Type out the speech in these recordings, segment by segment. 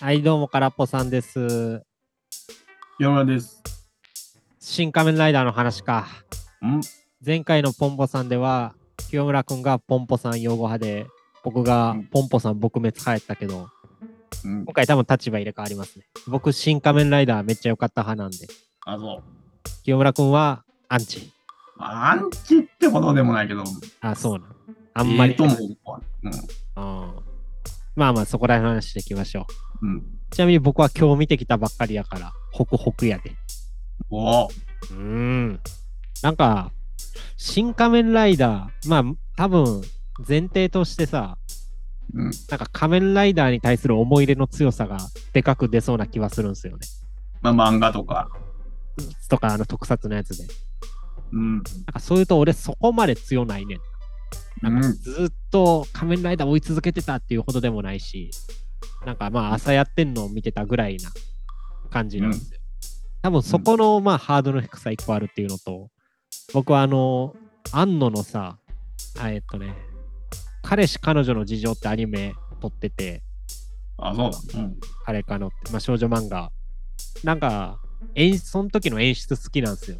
はい、どうも、からっぽさんです。山村です。新仮面ライダーの話か。ん前回のポンポさんでは、清村くんがポンポさん擁護派で、僕がうんポンポさん撲滅派やったけど、うん。今回多分立場入れ替わりますね。僕、新仮面ライダーめっちゃ良かった派なんで、あ、そう。清村くんはアンチ。アンチってほどでもないけど、あ、そうなん。あんまり。ええと思うわ。うん。うんまあまあ、そこら辺の話していきましょう。うん。ちなみに僕は今日見てきたばっかりやから、ホクホクやで。おお。うーん。なんか、新仮面ライダー、まあ、多分、前提としてさ、うん。なんか仮面ライダーに対する思い入れの強さがでかく出そうな気はするんですよね。まあ、漫画とか。とか、あの特撮のやつで。うん。なんかそういうと俺そこまで強ないねん。なんかうん。ずっと仮面ライダー追い続けてたっていうほどでもないし、なんかまあ朝やってんのを見てたぐらいな感じなんですよ。多分そこのまあハードルの低さ一個あるっていうのと、僕はあの、安野のさ、あえっとね、彼氏彼女の事情ってアニメ撮ってて、あ、そうだ。うん。彼かのって、まあ少女漫画。なんか、演出、その時の演出好きなんですよ。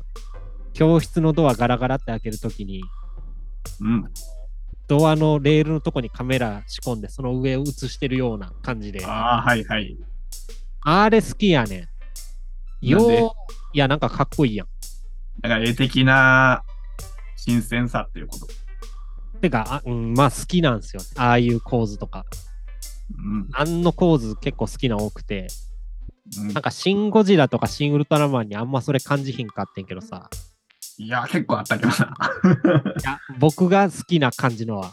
教室のドアガラガラって開けるときに、うん。ドアのレールのとこにカメラ仕込んで、その上を映してるような感じで。あああ、はいはい。れ好きやねん。よう、いや、なんかかっこいいやん。だから、絵的な新鮮さっていうこと？てか、あうん、まあ好きなんですよ。ああいう構図とか。うん。あんの構図結構好きな多くて、うんなんかシン・ゴジラとかシン・ウルトラマンにあんまそれ感じひんかってんけどさ、いや、結構あったけどな。いや、僕が好きな感じのは、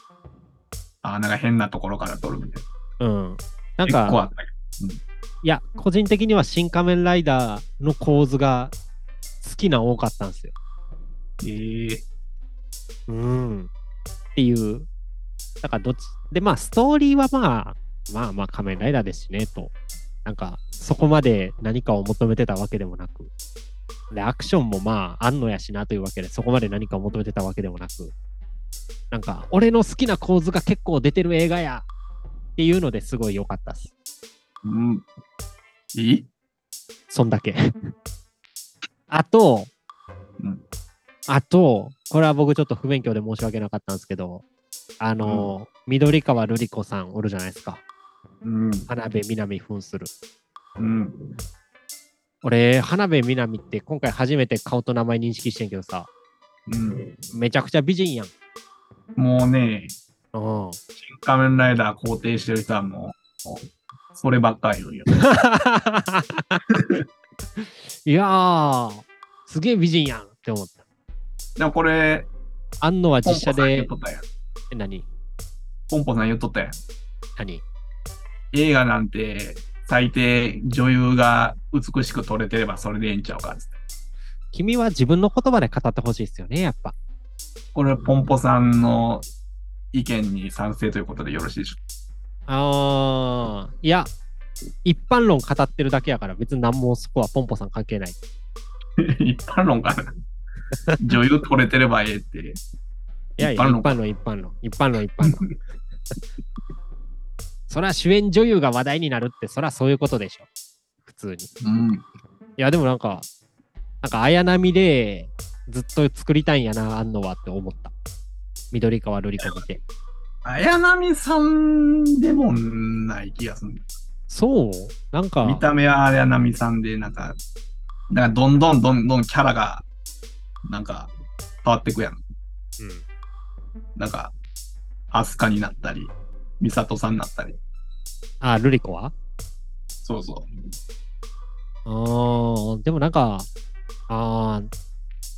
あーなんか変なところから撮るみたいな。うん。なんか、結構あったけいや、個人的には新仮面ライダーの構図が好きな多かったんですよ。ど。ええうん。っていう。だからどっち、で、まあ、ストーリーはまあ、まあまあ仮面ライダーですしね、と。なんか、そこまで何かを求めてたわけでもなく。で、アクションもまあ、あんのやしなというわけで、そこまで何かを求めてたわけでもなく。なんか、俺の好きな構図が結構出てる映画やっていうのですごい良かったっす。うん。いい？そんだけ。あと、うんあと、これは僕ちょっと不勉強で申し訳なかったんですけど、あの、緑川瑠璃子さんおるじゃないですか。うん。花辺美波扮する。うん。俺、花辺美波って今回初めて顔と名前認識してんけどさ、うん。めちゃくちゃ美人やん。もうね、うん。新仮面ライダー肯定してる人はもう、そればっかり言うよ。いやー、すげえ美人やんって思った。でもこれ、あんのは実写で。え何？ポンポさん言っとったやん。何？映画なんて、最低女優が美しく撮れてればそれでええんちゃうかっつって。君は自分の言葉で語ってほしいですよね、やっぱ。これ、ポンポさんの意見に賛成ということでよろしいでしょあー、いや、一般論語ってるだけやから別に何もそこはポンポさん関係ない。う 一般論かな？女優撮れてればええって。いやいや、一般論、一般論、一般論、一般論。そら主演女優が話題になるって、そらそういうことでしょ。普通に。いうん。や、でもなんか、なんか綾波でずっと作りたいんやな、あんのはって思った。緑川瑠璃子見て。綾波さんでもない気がする。そう？なんか、見た目は綾波さんで、なんか、なんかどんどんどんどんキャラが、なんか、変わってくやん。うん。なんか、アスカになったり、ミサトさんになったり。あ、瑠璃子は？そうそあー、でもなんか、あー、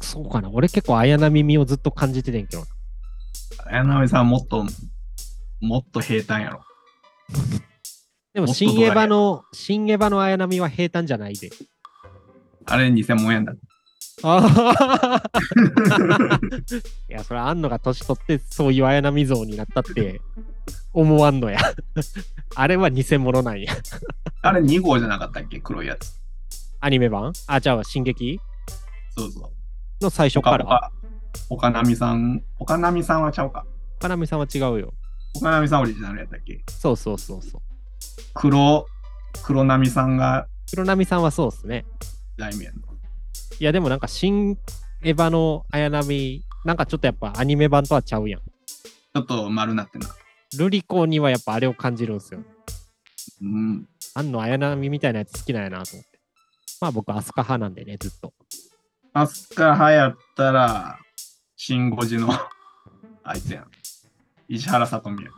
そうかな。俺結構綾波味をずっと感じててんけど。綾波さんもっと、もっと平坦やろ。でも、新エヴァの、新エヴァの綾波は平坦じゃないで。あれ偽物やんだ。ああ いや、それあんのが年取ってそういう綾波像になったって思わんのや。あれは偽物なんや。あれ2号じゃなかったっけ？黒いやつ。アニメ版？あ、じゃあ、進撃？そうそう。の最初から。岡波さん、岡波さんはちゃうか。岡波さんは違うよ。岡波さんオリジナルやったっけ？そうそうそうそう。黒、黒波さんが黒波さんはそうっすね。題名の。いや、でもなんか新エヴァの綾波、なんかちょっとやっぱアニメ版とはちゃうやん。ちょっと丸なってな。ルリコにはやっぱあれを感じるんですよ。うん。あんの綾波みたいなやつ好きなんやなと思って。まあ僕、アスカ派なんでね、ずっと。アスカ派やったら、シン・ゴジの あいつやん。石原さとみや。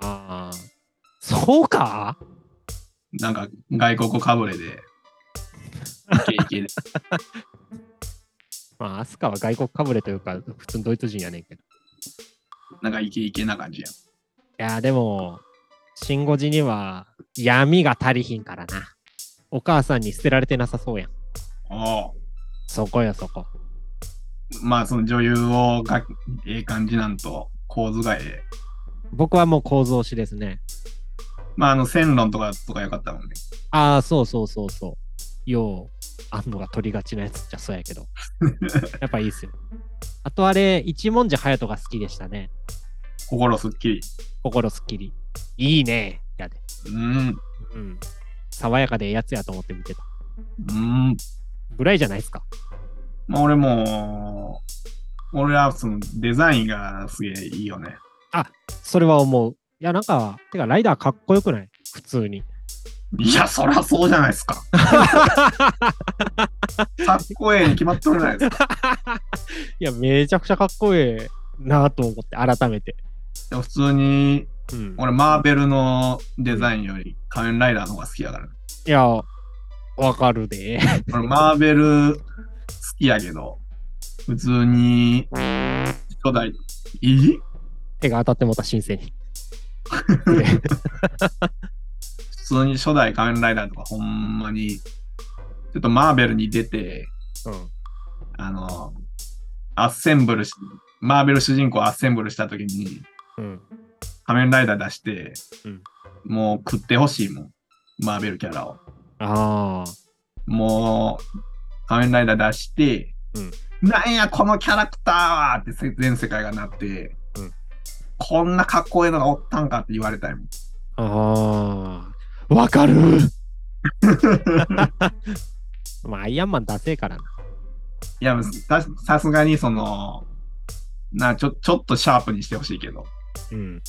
ああ。そうか？なんか外国かぶれで、イケイケで。まあ、アスカは外国かぶれというか、普通のドイツ人やねんけど。なんかイケイケな感じやん。いや、でも、シンゴジには闇が足りひんからな。お母さんに捨てられてなさそうやん。おうそこよ、そこ。まあその女優をがええ感じなんと構図がええ。僕はもう構造推しですね。まああの線論とかとかよかったもんね。ああ、そうそうそうそう。よう、あんのが取りがちなやつっちゃそうやけど。やっぱいいっすよ。あとあれ、一文字隼人が好きでしたね。心すっきり。心すっきり。いいね。やで。うん。うん。爽やかでええやつやと思って見てた。うん。ぐらいじゃないですか。まあ俺も、俺はそのデザインがすげえいいよね。それは思う。いや、なんか、てか、ライダーかっこよくない？普通に。いや、そりゃそうじゃないですか。かっこええに決まっとるじゃないですか。いや、めちゃくちゃかっこええなと思って、改めて。でも普通に、うん。俺マーベルのデザインより仮面ライダーの方が好きやから。いや、わかるで。俺マーベル好きやけど、普通に初代、いい？手が当たってもうた新鮮に。普通に初代仮面ライダーとかほんまに、ちょっとマーベルに出て、うん。あの、アッセンブルし、マーベル主人公アッセンブルした時にうん。仮面ライダー出して、うんもう食ってほしいもん。マーベルキャラを。ああ。もう、仮面ライダー出して、なんや、このキャラクターはってせ全世界がなって、うんこんなかっこいいのがおったんかって言われたいもん。ああ。わかる まあ、アイアンマンダセえからな。いや、ささすがにその、なちょ、ちょっとシャープにしてほしいけど、うん。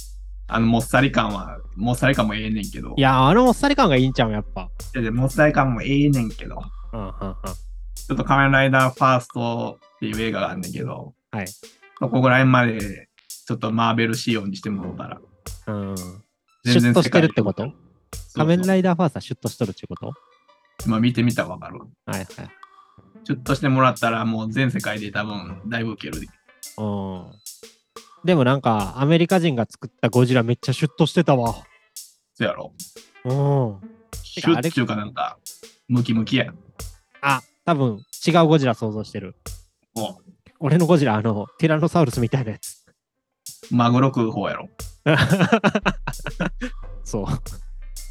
あの、もっさり感は、もっさり感もええねんけど、いや、あのもっさり感がいいんちゃうやっぱ。いやいやもっさり感もええねんけど、うん、うん、うん。ちょっと仮面ライダーファーストっていう映画があんねんけど、はい。そこぐらいまで、ちょっとマーベル仕様にしてもらったら、うん。全然シュッとしてるってこと？そうそう仮面ライダーファーストはシュッとしとるってこと？まあ見てみたらわかる。はいはい。ちょっとしてもらったらもう全世界で多分だいぶウケるで。うん。でもなんか、アメリカ人が作ったゴジラめっちゃシュッとしてたわ。そうやろ。うん。シュッっていうかなんか、ムキムキや。あ、多分違うゴジラ想像してる。も俺のゴジラ、あの、ティラノサウルスみたいなやつ。う、マグロ食う方やろ。そ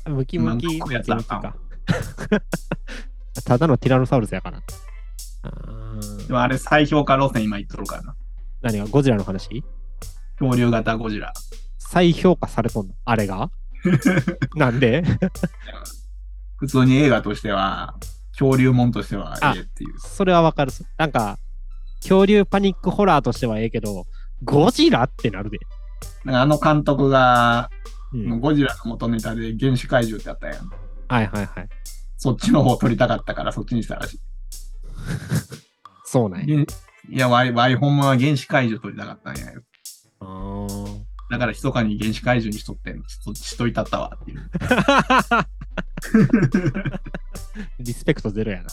う。ムキムキ、ムうやつあキかんか。ただのティラノサウルスやから。あーでもあれ再評価路線今言っとるからな。何が？ゴジラの話？恐竜型ゴジラ。再評価されとんの？あれが？なんで？普通に映画としては、恐竜もんとしてはええっていう。それはわかる。なんか、恐竜パニックホラーとしてはええけど、ゴジラってなるで。なんかあの監督が、うん、ゴジラの元ネタで原始怪獣ってあったやん。はいはいはい。そっちの方撮りたかったからそっちにしたらしい。そうなんや。原いや、ワイ、ワイほんまは原始怪獣撮りたかったんやよ。だから密かに原始怪獣にしとってんしとしといたったわっていう。リスペクトゼロやな。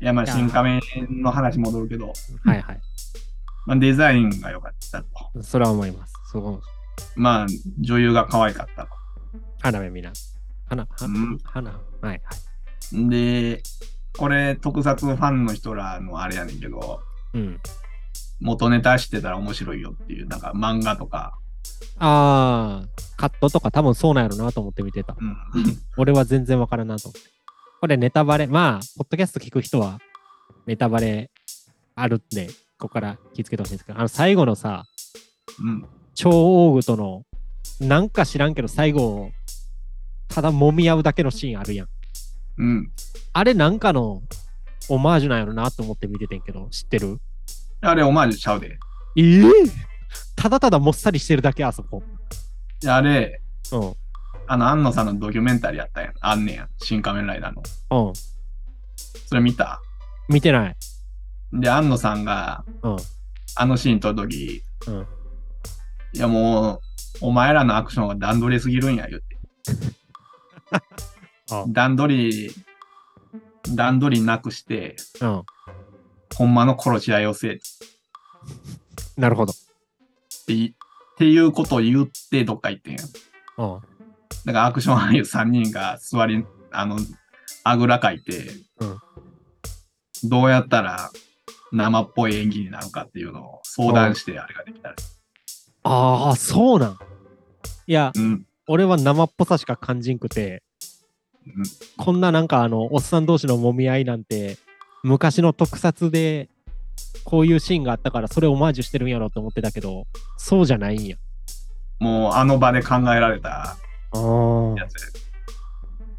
いや、まあ、新仮面の話戻るけど、はいはい。まあ、デザインが良かったと。それは思います。すごい。まあ、女優が可愛かったと。花目みな。花、はうん花。はいはい。で、これ、特撮ファンの人らのあれやねんけど、うん。元ネタ知ってたら面白いよっていう、なんか漫画とか、ああ、カットとか多分そうなんやろなと思って見てた。うん、俺は全然わからんなと思って。これネタバレ、まあ、ポッドキャスト聞く人はネタバレあるんで、ここから気をつけてほしいんですけど、あの最後のさ、うん、超大具との、なんか知らんけど最後、ただ揉み合うだけのシーンあるやん。うん。あれなんかのオマージュなんやろなと思って見ててんけど、知ってる？あれ、オマージュちゃうで。ええただただもっさりしてるだけ、あそこ。いやあれ、うん。あの、安野さんのドキュメンタリーやったやん。あんねや。新仮面ライダーの。うん。それ見た？見てない。で、安野さんが、うん。あのシーン撮るとき、うん。いやもう、お前らのアクションが段取りすぎるんや、言って。あ 段取り、段取りなくして、うん。ほんまの殺し合いをせえっなるほど。ていっていうことを言ってどっか行ってんやん。うん。だからアクション俳優3人が座り、あの、あぐらかいて、うんどうやったら生っぽい演技になるかっていうのを相談してあれができたら。ああ、そうなん。いや、うん。俺は生っぽさしか感じんくて、うんこんななんかあの、おっさん同士の揉み合いなんて、昔の特撮で、こういうシーンがあったから、それをオマージュしてるんやろと思ってたけど、そうじゃないんや。もうあの場で考えられた。やつや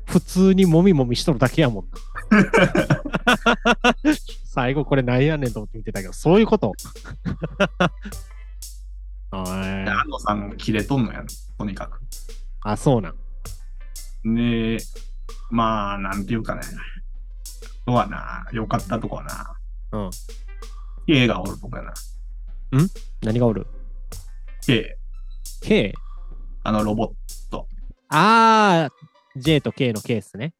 普通にもみもみしとるだけやもんな。最後これなんやねんと思って見てたけど、そういうこと。あ でー安野さん切れとんのやん、とにかく。あ、そうなん。で、まあ、なんていうかね。とはな、良かったとこはな。うん。K がおるとこやな。何がおる？K、?K? あのロボット。あー、J と K のケースね。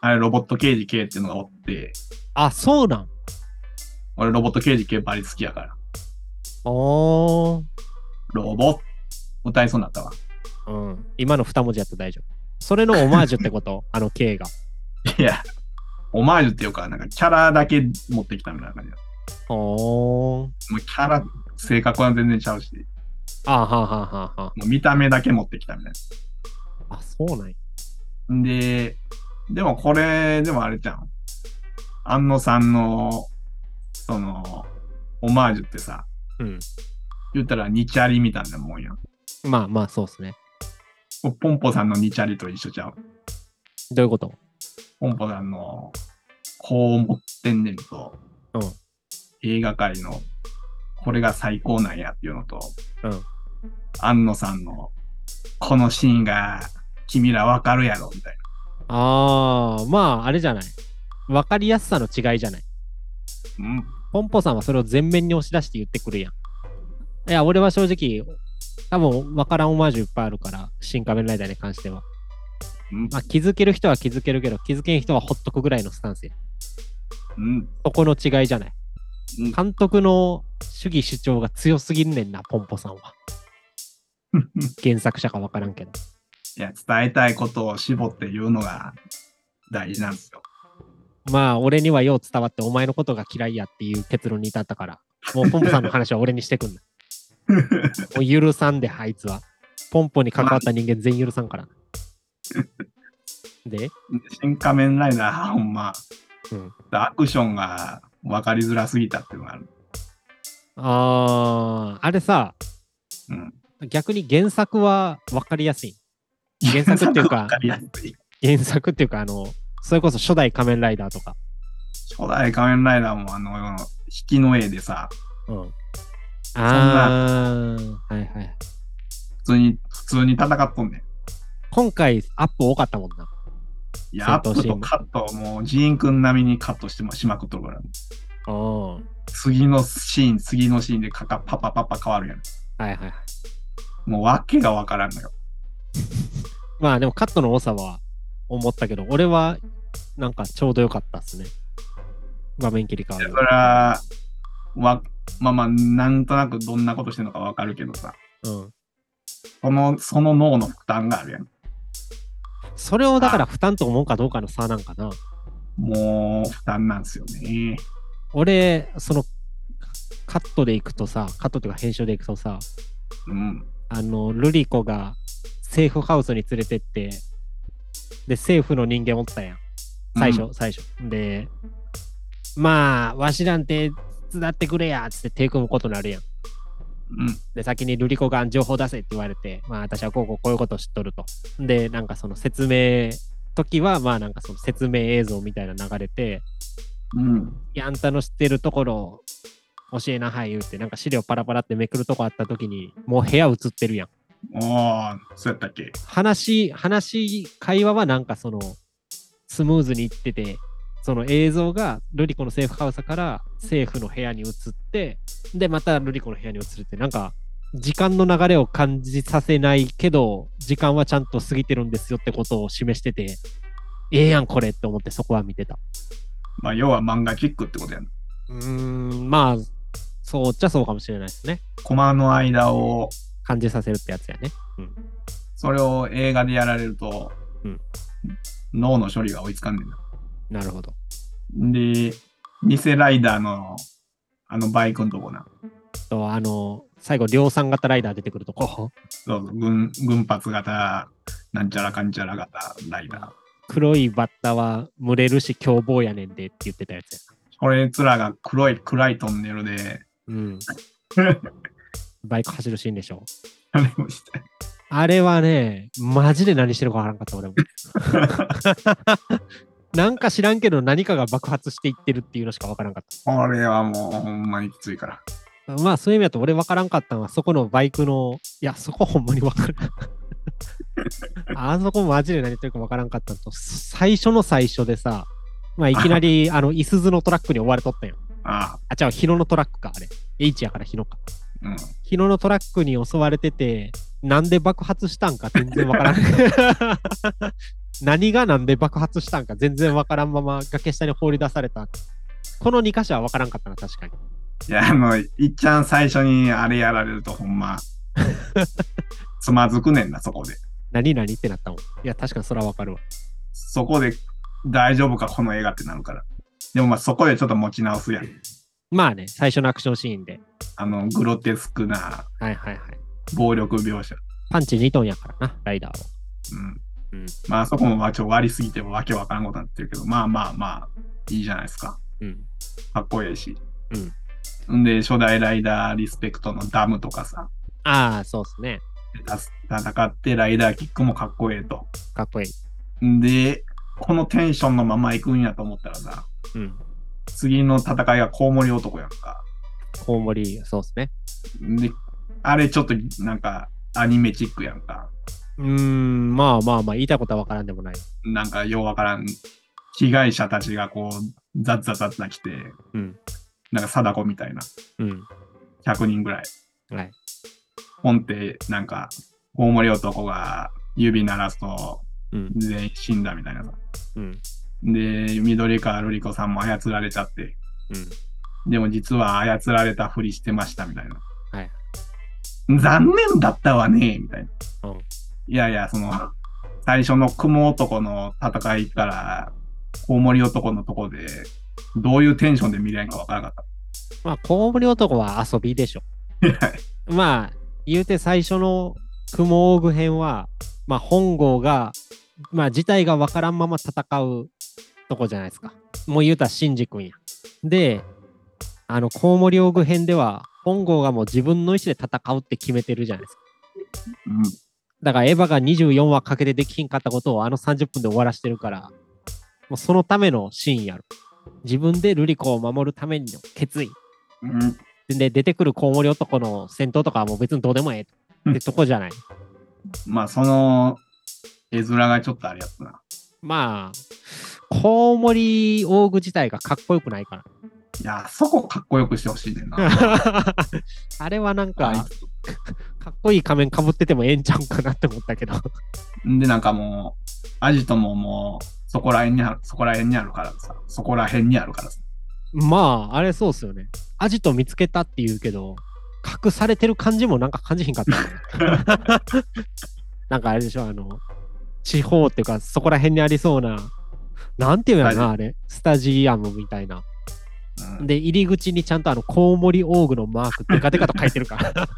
あれ、ロボット刑事 K っていうのがおって、あ、そうなん。俺ロボット刑事 K バリ好きやから。おー。ロボッ歌いそうになったわ。うん。今の二文字やったら大丈夫。それのオマージュってこと？あの K が。いや、オマージュっていうか、なんかキャラだけ持ってきたみたいな感じだ。おー。もうキャラ、性格は全然ちゃうし、あはあはあはあはもう見た目だけ持ってきたみたいあ。あ、そうなんや。な。で、でもこれ、でもあれじゃん。安野さんの、その、オマージュってさ、うん。言ったらニチャリみたいなもんやん。まあまあ、そうっすね。ポンポさんのニチャリと一緒ちゃう。どういうこと？ポンポさんの、こう思ってんねんと、うん映画界の、これが最高なんやっていうのと、うん安野さんの、このシーンが、君らわかるやろ、みたいああ、まあ、あれじゃない。わかりやすさの違いじゃない。な。うん。ポンポさんはそれを全面に押し出して言ってくるやん。いや、俺は正直、多分わからんオマージュいっぱいあるから、新仮面ライダーに関しては。うん。まあ、気づける人は気づけるけど、気づけん人はほっとくぐらいのスタンスや。うん。そこの違いじゃない？うん監督の主義主張が強すぎんねんな、ポンポさんは。原作者かわからんけど。いや、伝えたいことを絞って言うのが大事なんですよ。まあ、俺にはよう伝わって、お前のことが嫌いやっていう結論に至ったから、もうポンポさんの話は俺にしてくんな。もう許さんで、あいつは。ポンポに関わった人間全員許さんから。で、新仮面ライダー、ほんま、うんアクションが分かりづらすぎたっていうのがある。あー、あれさ、うん。逆に原作は分かりやすい。原作っていうか。原作っていうか、あの、それこそ初代仮面ライダーとか。初代仮面ライダーもあの、引きの絵でさ、うん。あー、はいはい。普通に、普通に戦っとんねん。今回アップ多かったもんな。いや、アップとカット、もうジーンくん並みにカットしてもしまくっとるから。次のシーン、次のシーンでかかパパパパ変わるやん。はいはい。もう訳がわからんのよ。まあでもカットの多さは思ったけど、俺はなんかちょうどよかったっすね。画面切り替わるそれ。は、わ、まあまあ、なんとなくどんなことしてるのかわかるけどさ、うん。その、その脳の負担があるやん。それをだから負担と思うかどうかの差なんかな。もう、負担なんですよね。俺、その、カットでいくとさ、カットというか編集でいくとさ、うん。あの、ルリコがセーフハウスに連れてって、で、セーフの人間おったやん。最初、最初。で、まあ、わしなんて手伝ってくれやっつって手組むことになるやん。うん。で、先にルリコが情報出せって言われて、まあ私はこうこうこういうことを知っとると。で、なんかその説明、時はまあなんかその説明映像みたいな流れて、うん。いや、あんたの知ってるところ教えなはい言うて、なんか資料パラパラってめくるとこあった時に、もう部屋映ってるやん。おー、そうやったっけ？話、話、会話はなんかその、スムーズにいってて、その映像がルリコのセーフハウスからセーフの部屋に移って、で、またルリコの部屋に移るって、なんか、時間の流れを感じさせないけど、時間はちゃんと過ぎてるんですよってことを示してて、ええやん、これって思ってそこは見てた。まあ、要は漫画キックってことやん。うーん、まあ、そうっちゃそうかもしれないですね。コマの間を、感じさせるってやつやね。うん。それを映画でやられると、うん脳の処理が追いつかんねんな。なるほど。で、偽ライダーの、あのバイクのとこな。と、あの、最後、量産型ライダー出てくるとこ、そうそう、軍、軍発型、なんちゃらかんちゃら型ライダー。黒いバッタは群れるし凶暴やねんでって言ってたやつや。これつらが黒い、暗いトンネルで、うん。バイク走るシーンでしょ。あれをして。あれはね、マジで何してるかわからんかった、俺も。なんか知らんけど何かが爆発していってるっていうのしかわからんかっこれはもうほんまにきついから。た。まあそういう意味だと俺わからんかったのはそこのバイクの、いや、そこほんまにわからん。あそこマジで何言ってるかわからんかったのと、最初の最初でさ、まあいきなり あの、いすゞのトラックに追われとったよ。ああ、違う、日野のトラックか、あれ。H やから日野か。あ、うん。日野のトラックに襲われてて、なんで爆発したんか全然わからん。何がなんで爆発したんか全然わからんまま崖下に放り出された。この2箇所はわからんかったな、確かに。いや、あの、いっちゃん最初にあれやられるとほんま、つまずくねんな、そこで。何々ってなったもん。いや、確かにそれはわかるわ。そこで大丈夫か、この映画ってなるから。でもまあそこでちょっと持ち直すやん。まあね、最初のアクションシーンで。あの、グロテスクなはいはいはい。暴力描写。パンチ2トンやからな、ライダーは。うん。うんまあそこもまあちょっと割りすぎてもわけわからんことになってるけど、まあまあまあ、いいじゃないですか。うん。かっこいいし。うん。んで、初代ライダーリスペクトのダムとかさ、ああ、そうっすね。た戦ってライダーキックもかっこええと。かっこいい。んで、このテンションのまま行くんやと思ったらさ、うん。次の戦いがコウモリ男やんか。コウモリ、そうっすね。で、あれちょっとなんかアニメチックやんか。うーん、まあまあまあ、言いたいことはわからんでもない。なんかようわからん被害者たちがこう、ザッザッザッザ来て、うん。なんか貞子みたいな、うん。100人ぐらい。はい。ポンってなんか、コウモリ男が指鳴らすとうん。全員死んだみたいなさ。うん。で、緑川瑠璃子さんも操られちゃって、うん。でも実は操られたふりしてましたみたいな。はい。残念だったわね、みたいな。うんいやいや、その、最初の雲男の戦いから、コウモリ男のとこで、どういうテンションで見れんかわからなかっまあ、コウモリ男は遊びでしょ。た。まあ、言うて最初の雲オーグ編は、まあ、本郷が、まあ、自体がわからんまま戦うとこじゃないですか。もう言うたら、シンジ君や。で、あの、コウモリオーグ編では、本郷がもう自分の意思で戦うって決めてるじゃないですか。うん。だから、エヴァが24話かけてできひんかったことをあの30分で終わらしてるから、もうそのためのシーンやる。自分でルリコを守るための決意。うん。で、出てくるコウモリ男の戦闘とかはもう別にどうでもええってとこじゃない。まあ、その、絵面がちょっとあれやったな。まあ、コウモリオーグ自体がかっこよくないから。いや、そこかっこよくしてほしいねんな。あれはなんか、かっこいい仮面かぶっててもええんちゃうんかなって思ったけど。つで、なんかもう、アジトももう、そこら辺にある、そこら辺にあるからさ、そこら辺にあるからさ。まあ、あれそうっすよね。アジト見つけたって言うけど、隠されてる感じもなんか感じひんかったよね。なんかあれでしょ、あの、地方っていうか、そこら辺にありそうな、なんていうんやろな、あれ、スタジアムみたいな。うんで、入り口にちゃんとあの、コウモリオーグのマーク、デカデカと書いてるから。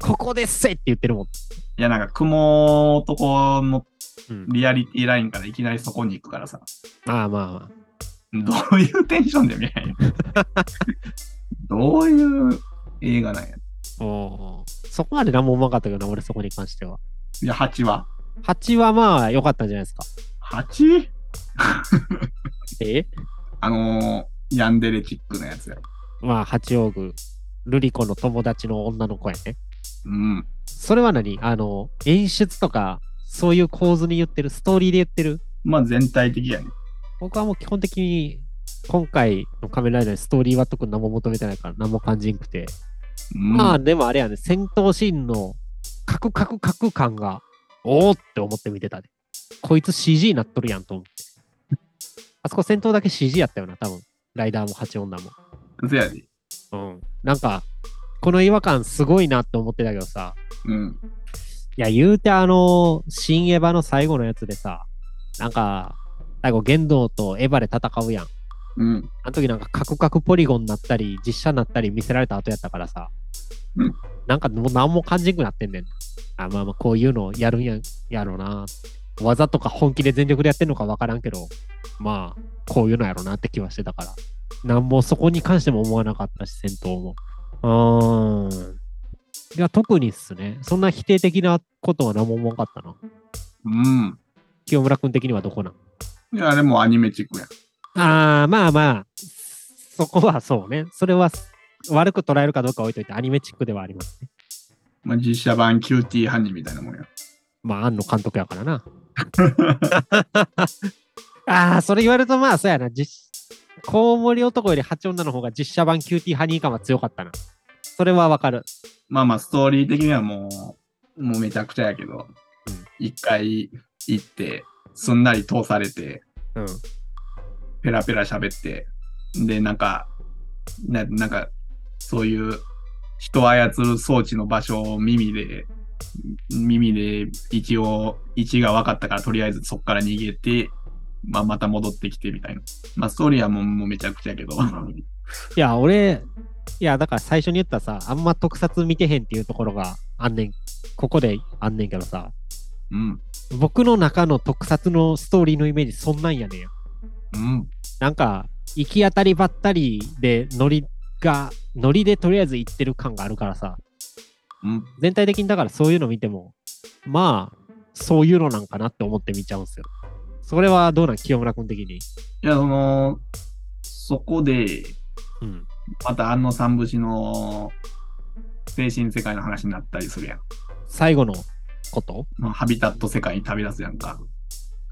ここですせって言ってるもん。いや、なんか、雲男のうん、リアリティラインからいきなりそこに行くからさ、ああ、まあまあ。どういうテンションで見ないの？どういう映画なんや？おーそこまで何も思わなかったけどな、俺そこに関しては。いや、8は？8はまあ良かったんじゃないですか。8? え？あのー、ヤンデレチックなやつやろ。まあ、八王宮、ルリコの友達の女の子やね。うん。それは何？あの、演出とか、そういう構図に言ってる、ストーリーで言ってる？まあ全体的やね。僕はもう基本的に、今回の仮面ライダーにストーリーは特に何も求めてないから何も感じんくて。うん、まあ、でもあれやね、戦闘シーンのカクカクカク感が、おーって思って見てたで。こいつ CG になっとるやんと思って。あそこ戦闘だけ CG やったよな、多分。ライダーも八女も。そやで。うん。なんか、この違和感すごいなって思ってたけどさ、うん。いや、言うてあの、新エヴァの最後のやつでさ、なんか、最後、玄道とエヴァで戦うやん。うん。あの時なんかカクカクポリゴンになったり、実写になったり見せられた後やったからさ、うんなんかもう何も感じんくなってんねん。あ、まあまあこういうのやるんややろうな。技とか本気で全力でやってんのかわからんけど、まあ、こういうのやろうなって気はしてたから。なんもそこに関しても思わなかったし、戦闘も。うーん。いや、特にっすね。そんな否定的なことは何も思わなかったな。うん。清村君的にはどこなん？いや、でもアニメチックや。ああ、まあまあ、そこはそうね。それは悪く捉えるかどうか置いといてアニメチックではありますね。まあ、実写版キューティーハニーみたいなもんや。まあ、庵野監督やからな。ああ、それ言われるとまあ、そうやな。実コウモリ男より蜂女の方が実写版キューティーハニー感は強かったな。それはわかる。まあまあ、ストーリー的にはもう、もうめちゃくちゃやけど、一、回行って、すんなり通されて、うん。ペラペラ喋って、で、なんか、ななんか、そういう人を操る装置の場所を耳で、耳で一応、位置が分かったから、とりあえずそこから逃げて、まあ、また戻ってきてみたいな。まあ、ストーリーはもうもうめちゃくちゃやけど。いや、俺、いや、だから最初に言ったさ、あんま特撮見てへんっていうところがあんねん。ここであんねんけどさ、うん。僕の中の特撮のストーリーのイメージそんなんやねんや。うん。なんか、行き当たりばったりでノリが、ノリでとりあえず行ってる感があるからさ、うん。全体的にだからそういうの見ても、まあ、そういうのなんかなって思って見ちゃうんすよ。それはどうなん？清村君的に。いや、その、そこで、うん。またあの三節の精神世界の話になったりするやん。最後のこと？まあ、ハビタット世界に旅立つやんか。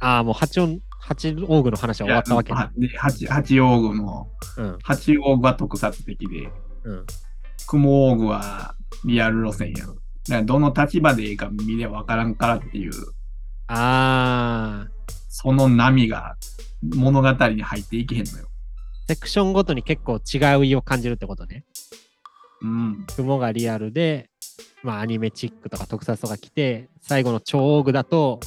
ああ、もう八音、八王具の話は終わったわけね。八八王具の、うん。八王具は特撮的で、うん。雲王具はリアル路線やん。だからどの立場でいいか見ればわからんからっていう、ああ、その波が物語に入っていけへんのよ。セクションごとに結構違う意を感じるってことね。うん。雲がリアルで、まあアニメチックとか特撮とか来て、最後の超王具だと、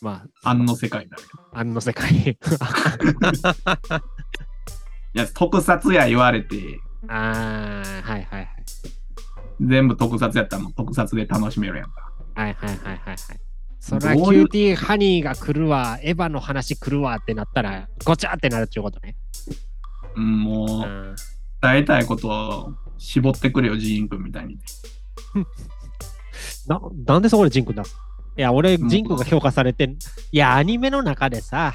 まあ、あの世界になるよ。あの世界。いや、特撮や言われて、ああ、はいはいはい。全部特撮やったらもう特撮で楽しめるやんか。はいはいはいはいはい。それはキューティーハニーが来るわ、エヴァの話来るわってなったら、ごちゃってなるっていうことね。うん、もう、うん伝えたいことを絞ってくれよ、ジーン君みたいに。ななんでそこでジン君出すいや、俺、ジン君が評価されてん、いや、アニメの中でさ、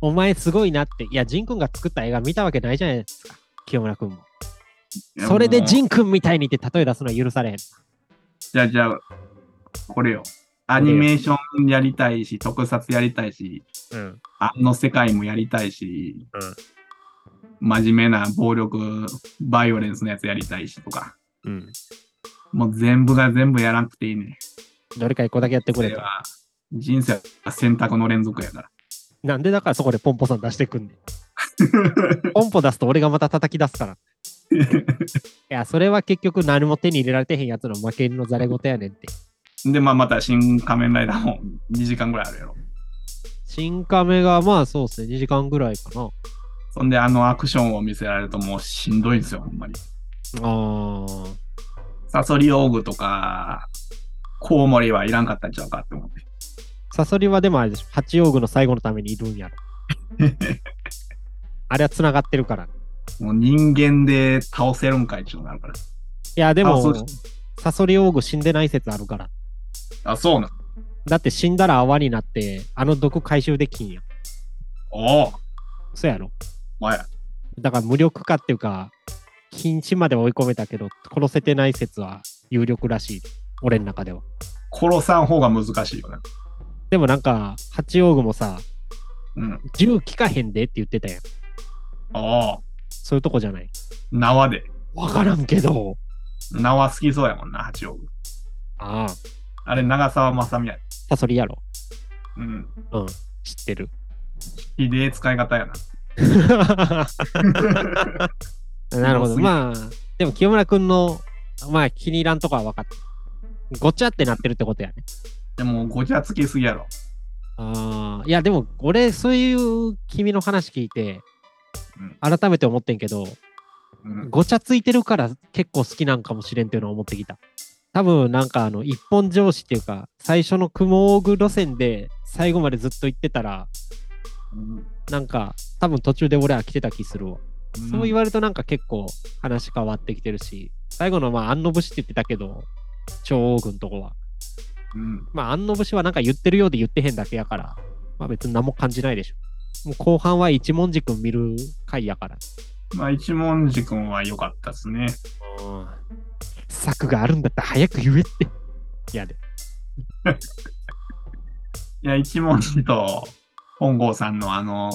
お前すごいなって、いや、ジン君が作った映画見たわけないじゃないですか、清村君も。それでジン君みたいにって例え出すのは許されへん。じゃあ、じゃあ、これよ。アニメーションやりたいし、特撮やりたいし、うん。あの世界もやりたいし、うん真面目な暴力、バイオレンスのやつやりたいしとか、うん。もう全部が全部やらなくていいね。どれか一個だけやってくれと。人生は選択の連続やから。なんでだからそこでポンポさん出してくんねん。ポンポ出すと俺がまた叩き出すから。いや、それは結局何も手に入れられてへんやつの負けのざれ言やねんって。で、まあ、また新仮面ライダーも2時間ぐらいあるやろ。新カメがまあそうっすね、2時間ぐらいかな。そんで、あのアクションを見せられるともうしんどいんですよ、ほんまに。ああ。サソリオーグとか、コウモリはいらんかったんちゃうかって思って。サソリはでもあれでしょ、八王具の最後のためにいるんやろ。あれは繋がってるから。いもう人間で倒せるんかいっていうのがあるから。や、でもあそう、サソリオーグ死んでない説あるから。あ、そうなん。だって死んだら泡になって、あの毒回収できんやん。おお、そうやろ。まや。だから無力化っていうか、禁止まで追い込めたけど、殺せてない説は有力らしい。俺の中では。殺さん方が難しいよね。でもなんか、八王具もさ、うん。銃効かへんでって言ってたやん。ああ、そういうとこじゃない？縄で。わからんけど。縄好きそうやもんな、八王子。ああ、あれ、長澤まさみや。サソリやろ。うん。うん、知ってる。ひでえ使い方やな。なるほど。まあ、でも清村くんの、まあ気に入らんとこは分かった。ごちゃってなってるってことやね。でも、ごちゃつきすぎやろ。ああ、いやでも俺そういう君の話聞いて、改めて思ってんけど、うん。ごちゃついてるから結構好きなんかもしれんっていうのを思ってきた。多分なんかあの一本上司っていうか、最初の雲オーグ路線で最後までずっと行ってたら、うんなんか多分途中で俺は来てた気するわ。そう言われるとなんか結構話変わってきてるし、最後のまあ安野節って言ってたけど、超王軍のとこは。うん。まあ安野節はなんか言ってるようで言ってへんだけやから、まあ別に何も感じないでしょ。もう後半は一文字君見る回やから。まあ、一文字君は良かったですね。策があるんだったら早く言えって。いやで。いや、一文字と本郷さんのあの、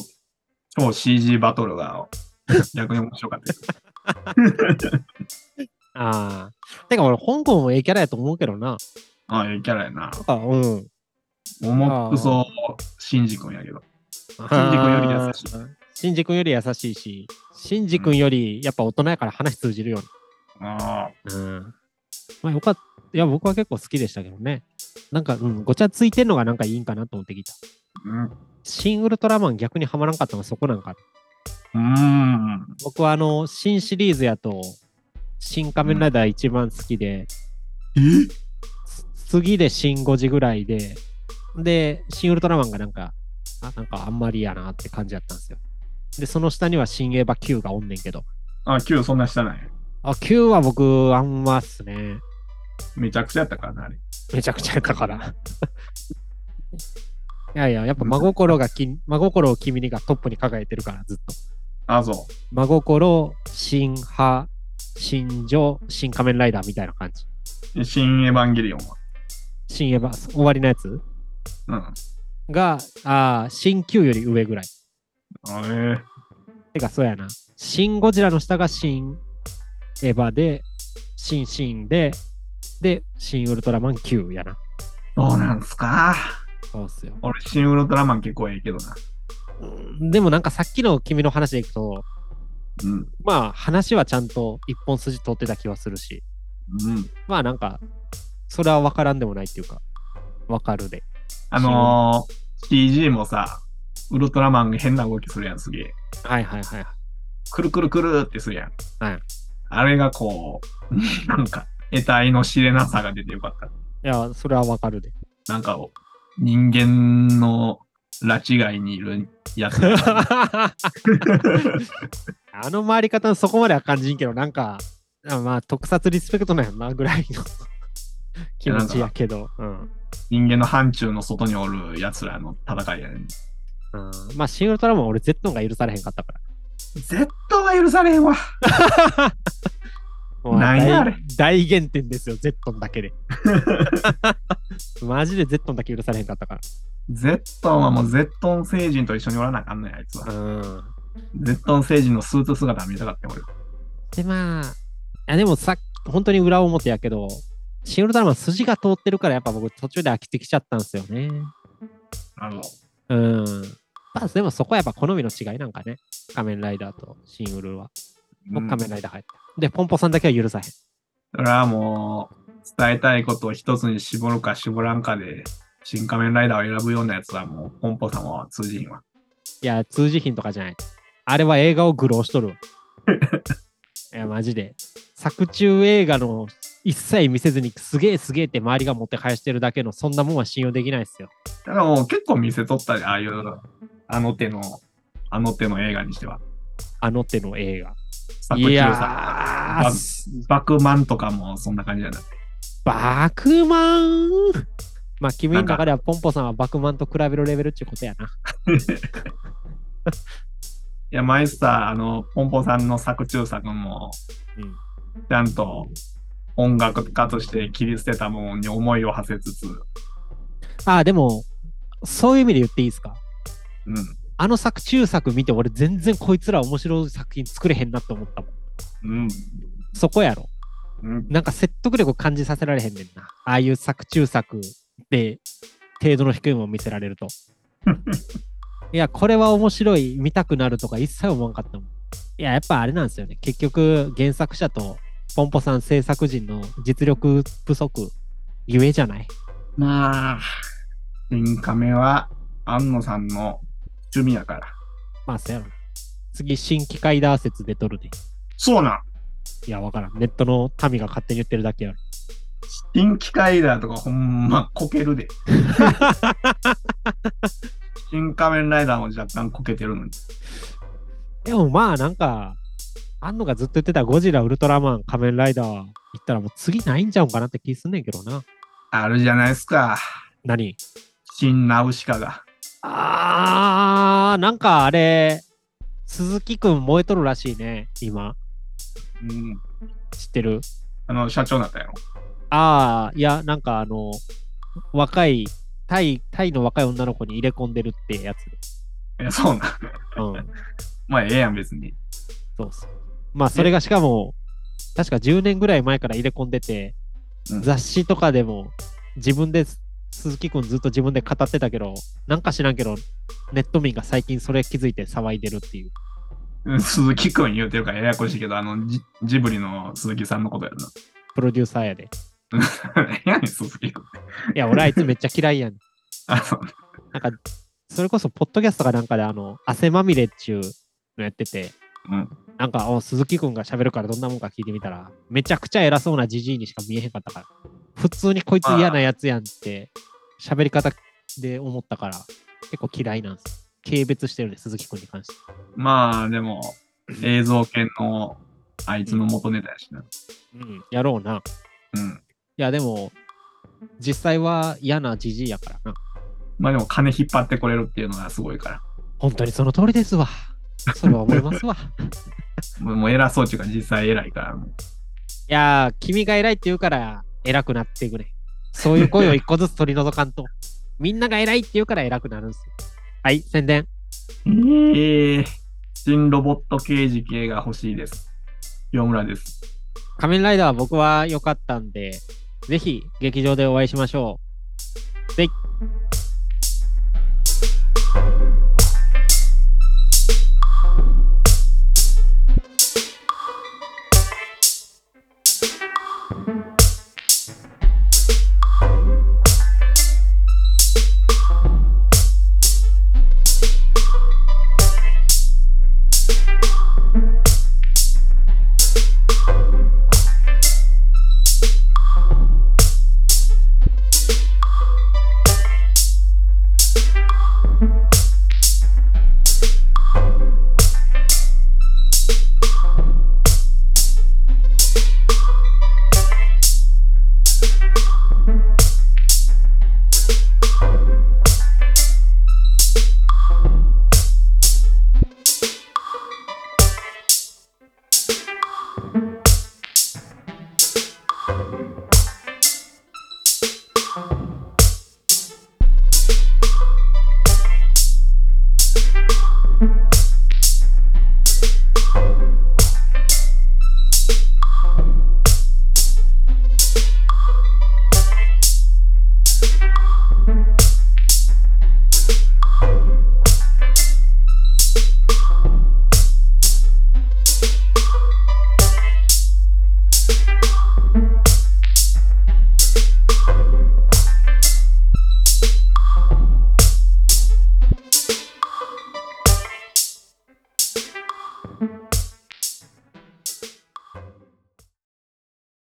超 CG バトルが 逆に面白かったです。ああ。てか俺、香港もええキャラやと思うけどな。ああ、いいキャラやな。あうん。重くそ、シンジ君やけど。シンジ君より優しい。シンジ君より優しいし、シンジ君よりやっぱ大人やから話通じるよああ、うな。うん。まあよかった。いや、僕は結構好きでしたけどね。なんか、うん、ごちゃついてんのがなんかいいんかなと思ってきた。うん。シン・ウルトラマン逆にはまらんかったのはそこなんかな。うーん。僕はあの、新シリーズやと、新仮面ライダー一番好きで、え？つ次で新5時ぐらいで、で、新ウルトラマンがなんか、あ、なんかあんまりやなって感じやったんですよ。で、その下には新エヴァ Q がおんねんけど、あ、Q そんな下ない。あ、Q は僕、あんまっすね。めちゃくちゃやったからな、あれ。めちゃくちゃやったから。いやいや、やっぱ真心がき、真心を君にがトップに輝いてるから、ずっと。あ、そ真心、新派、新女、新仮面ライダーみたいな感じ。う。新エヴァンゲリオンは。新エヴァ、終わりのやつ？うん。が、あー新 Q より上ぐらい。あえてか、そうやな。新ゴジラの下が新エヴァで、新シンで、で、新ウルトラマン Q やな。そうなんすか。そうっすよ。俺、新ウルトラマン結構ええけどな。うんでもなんかさっきの君の話でいくと、うん。まあ話はちゃんと一本筋通ってた気はするし、うん。まあなんか、それは分からんでもないっていうか、分かるで。あのー、CG もさ、ウルトラマンが変な動きするやん、すげえ。はいはいはい。くるくるくるってするやん。はい。あれがこう、なんか、得体の知れなさが出てよかった。いや、それは分かるで。なんか、人間の拉致外にいるやつが。あの回り方のそこまでは感じんけど、なんか、あまあ特撮リスペクトなんやなぐらいの気持ちやけど、うん。人間の範疇の外におる奴らの戦いやねん。うん、まあ、シン・ウルトラマンは俺、ゼットンが許されへんかったから。Z は許されへんわ。大大減点ですよ、ゼットンだけで。マジでゼットンだけ許されへんかったか Z はもう Z 星人と一緒におらなあかんねん、あいつはら。。うん。Z 星人のスーツ姿見たかったよ、俺。で、まあ、いやでもさ、本当に裏表やけど、シン・ウルトラマン筋が通ってるから、やっぱ僕途中で飽きてきちゃったんですよね。あの、うん。まあ、でもそこはやっぱ好みの違いなんかね。仮面ライダーとシン・ウルは。僕仮面ライダー入った。で、ポンポさんだけは許さへん。それはもう、伝えたいことを一つに絞るか絞らんかで、新仮面ライダーを選ぶようなやつはもう、ポンポさんは通じひんわ。いや、通じ品とかじゃない。あれは映画を愚弄しとるわ。いや、マジで。作中映画の一切見せずにすげえすげえって周りが持って返してるだけのそんなもんは信用できないっすよ。だからもう結構見せとったで、ああいう、あの手の、あの手の映画にしては。あの手の映画。作中いやさ、ーババクマンとかもそんな感じじゃない。バクマン？まあ、君の中ではポンポさんはバクマンと比べるレベルってことやな。いや、マイスター、あの、ポンポさんの作中作も、うんちゃんと音楽家として切り捨てたものに思いを馳せつつ、ああ、でも、そういう意味で言っていいですか？うん。あの作中作見て俺全然こいつら面白い作品作れへんなって思ったもん。うん。そこやろ。うん。なんか説得力感じさせられへんねんな。ああいう作中作で程度の低いもの見せられると。いや、これは面白い、見たくなるとか一切思わんかったもん。いや、やっぱあれなんですよね。結局、原作者とポンポさん制作陣の実力不足、ゆえじゃない？まあ、新亀は安野さんの趣味やから。まあ、そうやろな。次、新規カイダー説で撮るで。そうなん。いや、わからん。ネットの民が勝手に言ってるだけやろ。新機械だとかほんまこけるで。新仮面ライダーも若干こけてるのに。でもまあ、なんか、あんのがずっと言ってたゴジラ、ウルトラマン、仮面ライダー言ったらもう次ないんちゃうんかなって気すんねんけどな。あるじゃないですか。何？新ナウシカが。あー、なんかあれ、鈴木くん燃えとるらしいね、今。うん。知ってる？あの、社長だったやろ？あー、いや、なんかあの、若い、タイ、タイの若い女の子に入れ込んでるってやつで。いや、そうなん？うん。まあ、ええやん、別に。そうそう。まあ、それがしかも、確か10年ぐらい前から入れ込んでて、うん雑誌とかでも自分で、鈴木くんずっと自分で語ってたけど、なんか知らんけど、ネット民が最近それ気づいて騒いでるっていう。うん鈴木くん言うてるからややこしいけど、あの、ジジブリの鈴木さんのことやるプロデューサーやで。やねん、鈴木くんって。いや、俺あいつめっちゃ嫌いやん。あの、なんか、それこそ、ポッドキャストかなんかで、あの、汗まみれっちゅうのやってて、うん。なんか、お鈴木くんが喋るからどんなもんか聞いてみたら、めちゃくちゃ偉そうなじじいにしか見えへんかったから、普通にこいつ嫌なやつやんって、喋り方で思ったから、結構嫌いなんです。軽蔑してるね、鈴木くんに関して。まあ、でも、映像系のあいつの元ネタやしな。うん、やろうな。いうん。や、でも、実際は嫌なじじいやからな。まあでも金引っ張ってこれるっていうのがすごいから。本当にその通りですわ。それは思いますわ。もう偉そうっていうか実際偉いから。いやー、君が偉いって言うから偉くなっていくね。そういう声を一個ずつ取り除かんと。みんなが偉いって言うから偉くなるんですよ。はい、宣伝。ええ新ロボット刑事系が欲しいです。清村です。仮面ライダーは僕は良かったんで、ぜひ劇場でお会いしましょう。